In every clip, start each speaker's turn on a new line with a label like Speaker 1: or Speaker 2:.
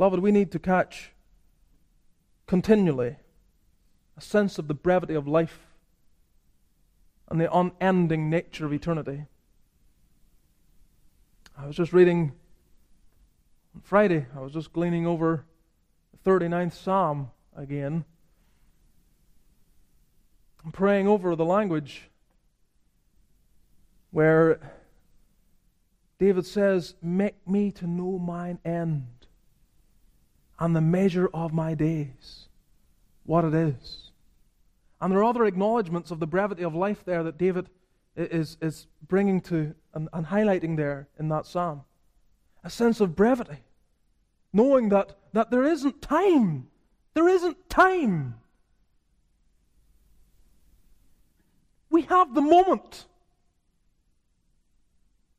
Speaker 1: Beloved, we need to catch continually a sense of the brevity of life and the unending nature of eternity. I was just reading on Friday, I was just gleaning over the 39th Psalm again. I'm praying over the language where David says, Make me to know mine end and the measure of my days, what it is. And there are other acknowledgments of the brevity of life there that David is, is bringing to and, and highlighting there in that psalm. A sense of brevity, knowing that, that there isn't time. There isn't time. We have the moment.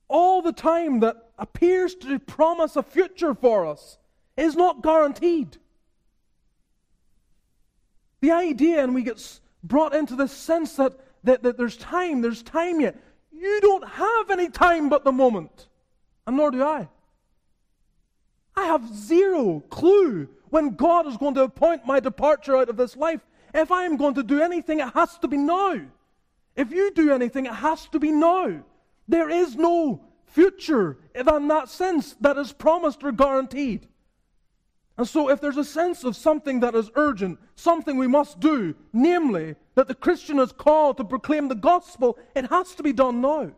Speaker 1: All the time that appears to promise a future for us is not guaranteed. The idea, and we get brought into this sense that, that, that there's time, there's time yet. You don't have any time but the moment, and nor do I. I have zero clue when God is going to appoint my departure out of this life. If I am going to do anything, it has to be now. If you do anything, it has to be now. There is no future in that sense that is promised or guaranteed. And so, if there's a sense of something that is urgent, something we must do, namely that the Christian is called to proclaim the gospel, it has to be done now.